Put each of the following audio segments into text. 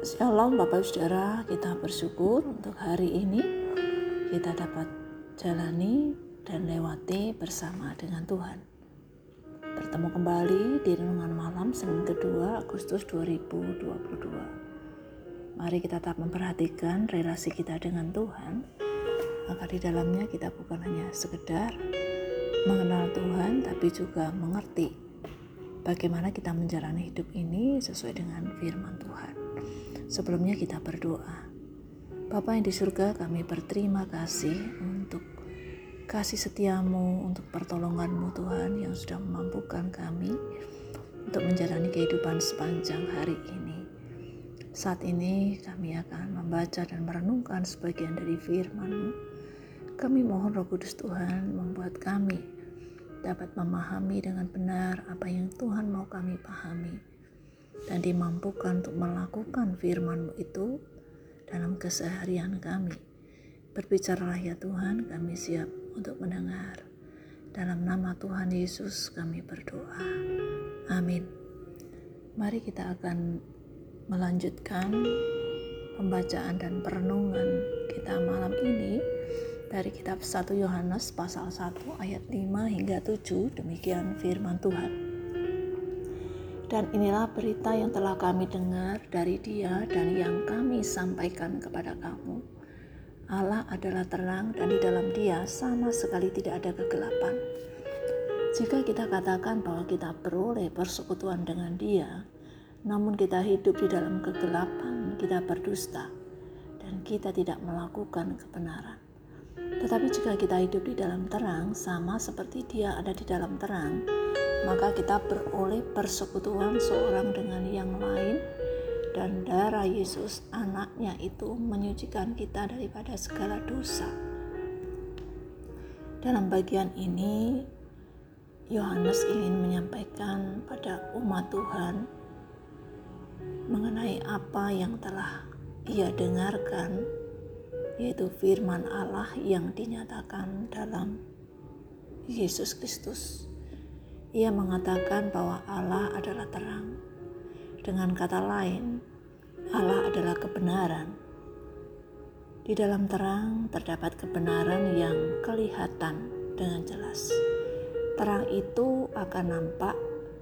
Shalom Bapak Saudara, kita bersyukur untuk hari ini kita dapat jalani dan lewati bersama dengan Tuhan. Bertemu kembali di renungan malam Senin kedua Agustus 2022. Mari kita tetap memperhatikan relasi kita dengan Tuhan, agar di dalamnya kita bukan hanya sekedar mengenal Tuhan, tapi juga mengerti bagaimana kita menjalani hidup ini sesuai dengan firman Tuhan. Sebelumnya kita berdoa. Bapa yang di surga kami berterima kasih untuk kasih setiamu, untuk pertolonganmu Tuhan yang sudah memampukan kami untuk menjalani kehidupan sepanjang hari ini. Saat ini kami akan membaca dan merenungkan sebagian dari firman-Mu. Kami mohon Roh Kudus Tuhan membuat kami dapat memahami dengan benar apa yang Tuhan mau kami pahami dan dimampukan untuk melakukan firman-Mu itu dalam keseharian kami. Berbicaralah ya Tuhan, kami siap untuk mendengar. Dalam nama Tuhan Yesus kami berdoa. Amin. Mari kita akan melanjutkan pembacaan dan perenungan kita malam ini dari kitab 1 Yohanes pasal 1 ayat 5 hingga 7 demikian firman Tuhan. Dan inilah berita yang telah kami dengar dari Dia dan yang kami sampaikan kepada kamu. Allah adalah terang dan di dalam Dia sama sekali tidak ada kegelapan. Jika kita katakan bahwa kita beroleh persekutuan dengan Dia, namun kita hidup di dalam kegelapan, kita berdusta dan kita tidak melakukan kebenaran. Tetapi jika kita hidup di dalam terang, sama seperti Dia ada di dalam terang, maka kita beroleh persekutuan seorang dengan yang lain dan darah Yesus anaknya itu menyucikan kita daripada segala dosa. Dalam bagian ini Yohanes ingin menyampaikan pada umat Tuhan mengenai apa yang telah ia dengarkan yaitu firman Allah yang dinyatakan dalam Yesus Kristus. Ia mengatakan bahwa Allah adalah terang. Dengan kata lain, Allah adalah kebenaran. Di dalam terang terdapat kebenaran yang kelihatan dengan jelas. Terang itu akan nampak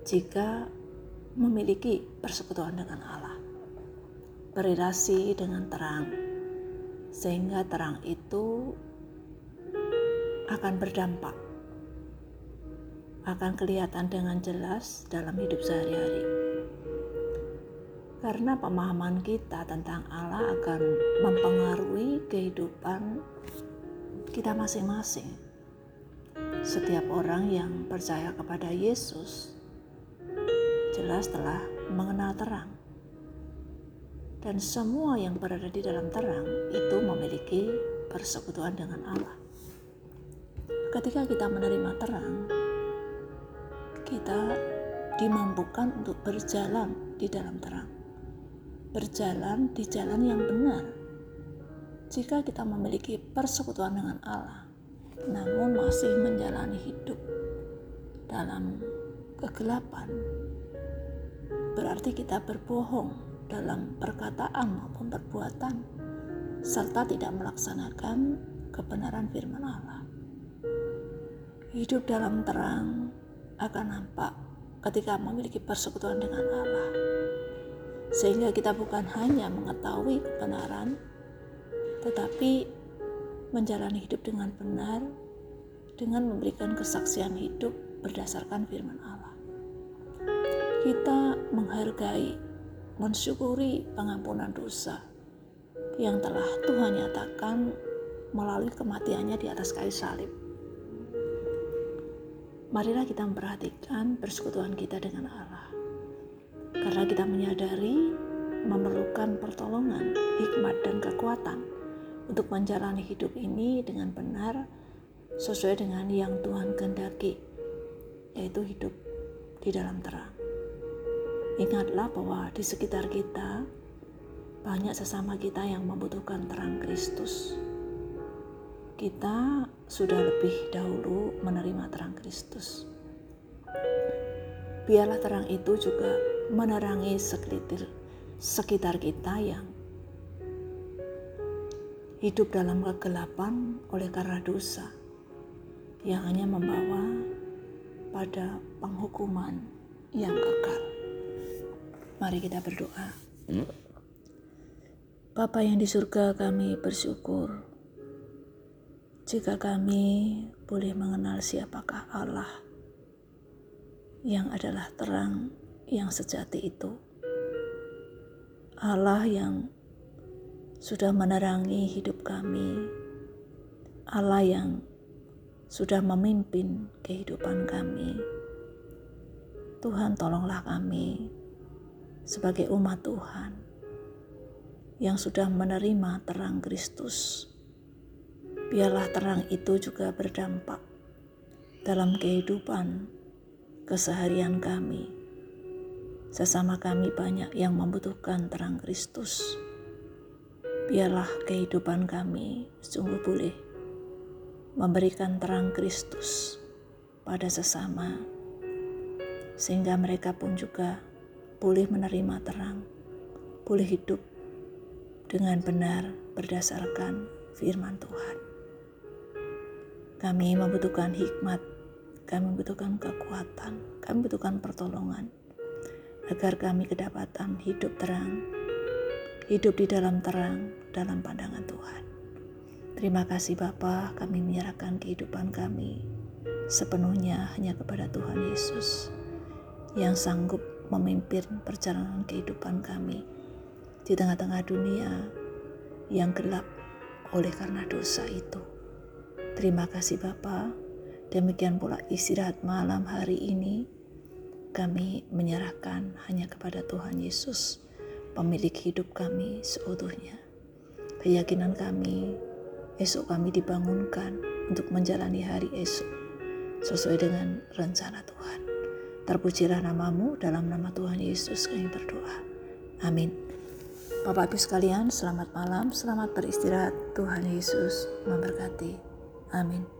jika memiliki persekutuan dengan Allah. Berrelasi dengan terang, sehingga terang itu akan berdampak akan kelihatan dengan jelas dalam hidup sehari-hari. Karena pemahaman kita tentang Allah akan mempengaruhi kehidupan kita masing-masing. Setiap orang yang percaya kepada Yesus jelas telah mengenal terang. Dan semua yang berada di dalam terang itu memiliki persekutuan dengan Allah. Ketika kita menerima terang, kita dimampukan untuk berjalan di dalam terang, berjalan di jalan yang benar. Jika kita memiliki persekutuan dengan Allah, namun masih menjalani hidup dalam kegelapan, berarti kita berbohong dalam perkataan maupun perbuatan, serta tidak melaksanakan kebenaran firman Allah. Hidup dalam terang akan nampak ketika memiliki persekutuan dengan Allah. Sehingga kita bukan hanya mengetahui kebenaran, tetapi menjalani hidup dengan benar dengan memberikan kesaksian hidup berdasarkan firman Allah. Kita menghargai, mensyukuri pengampunan dosa yang telah Tuhan nyatakan melalui kematiannya di atas kayu salib. Marilah kita memperhatikan persekutuan kita dengan Allah. Karena kita menyadari memerlukan pertolongan, hikmat, dan kekuatan untuk menjalani hidup ini dengan benar sesuai dengan yang Tuhan kehendaki, yaitu hidup di dalam terang. Ingatlah bahwa di sekitar kita banyak sesama kita yang membutuhkan terang Kristus kita sudah lebih dahulu menerima terang Kristus. Biarlah terang itu juga menerangi sekelitir sekitar kita yang hidup dalam kegelapan oleh karena dosa yang hanya membawa pada penghukuman yang kekal. Mari kita berdoa. Bapa yang di surga kami bersyukur jika kami boleh mengenal siapakah Allah yang adalah terang yang sejati itu. Allah yang sudah menerangi hidup kami, Allah yang sudah memimpin kehidupan kami. Tuhan, tolonglah kami sebagai umat Tuhan yang sudah menerima terang Kristus. Biarlah terang itu juga berdampak dalam kehidupan keseharian kami. Sesama kami banyak yang membutuhkan terang Kristus biarlah kehidupan kami sungguh boleh memberikan terang Kristus pada sesama, sehingga mereka pun juga boleh menerima terang, boleh hidup dengan benar berdasarkan firman Tuhan. Kami membutuhkan hikmat, kami membutuhkan kekuatan, kami membutuhkan pertolongan, agar kami kedapatan hidup terang hidup di dalam terang dalam pandangan Tuhan. Terima kasih Bapa, kami menyerahkan kehidupan kami sepenuhnya hanya kepada Tuhan Yesus yang sanggup memimpin perjalanan kehidupan kami di tengah-tengah dunia yang gelap oleh karena dosa itu. Terima kasih Bapa. Demikian pula istirahat malam hari ini kami menyerahkan hanya kepada Tuhan Yesus pemilik hidup kami seutuhnya. Keyakinan kami, esok kami dibangunkan untuk menjalani hari esok sesuai dengan rencana Tuhan. Terpujilah namamu dalam nama Tuhan Yesus kami berdoa. Amin. Bapak Ibu sekalian, selamat malam, selamat beristirahat. Tuhan Yesus memberkati. Amin.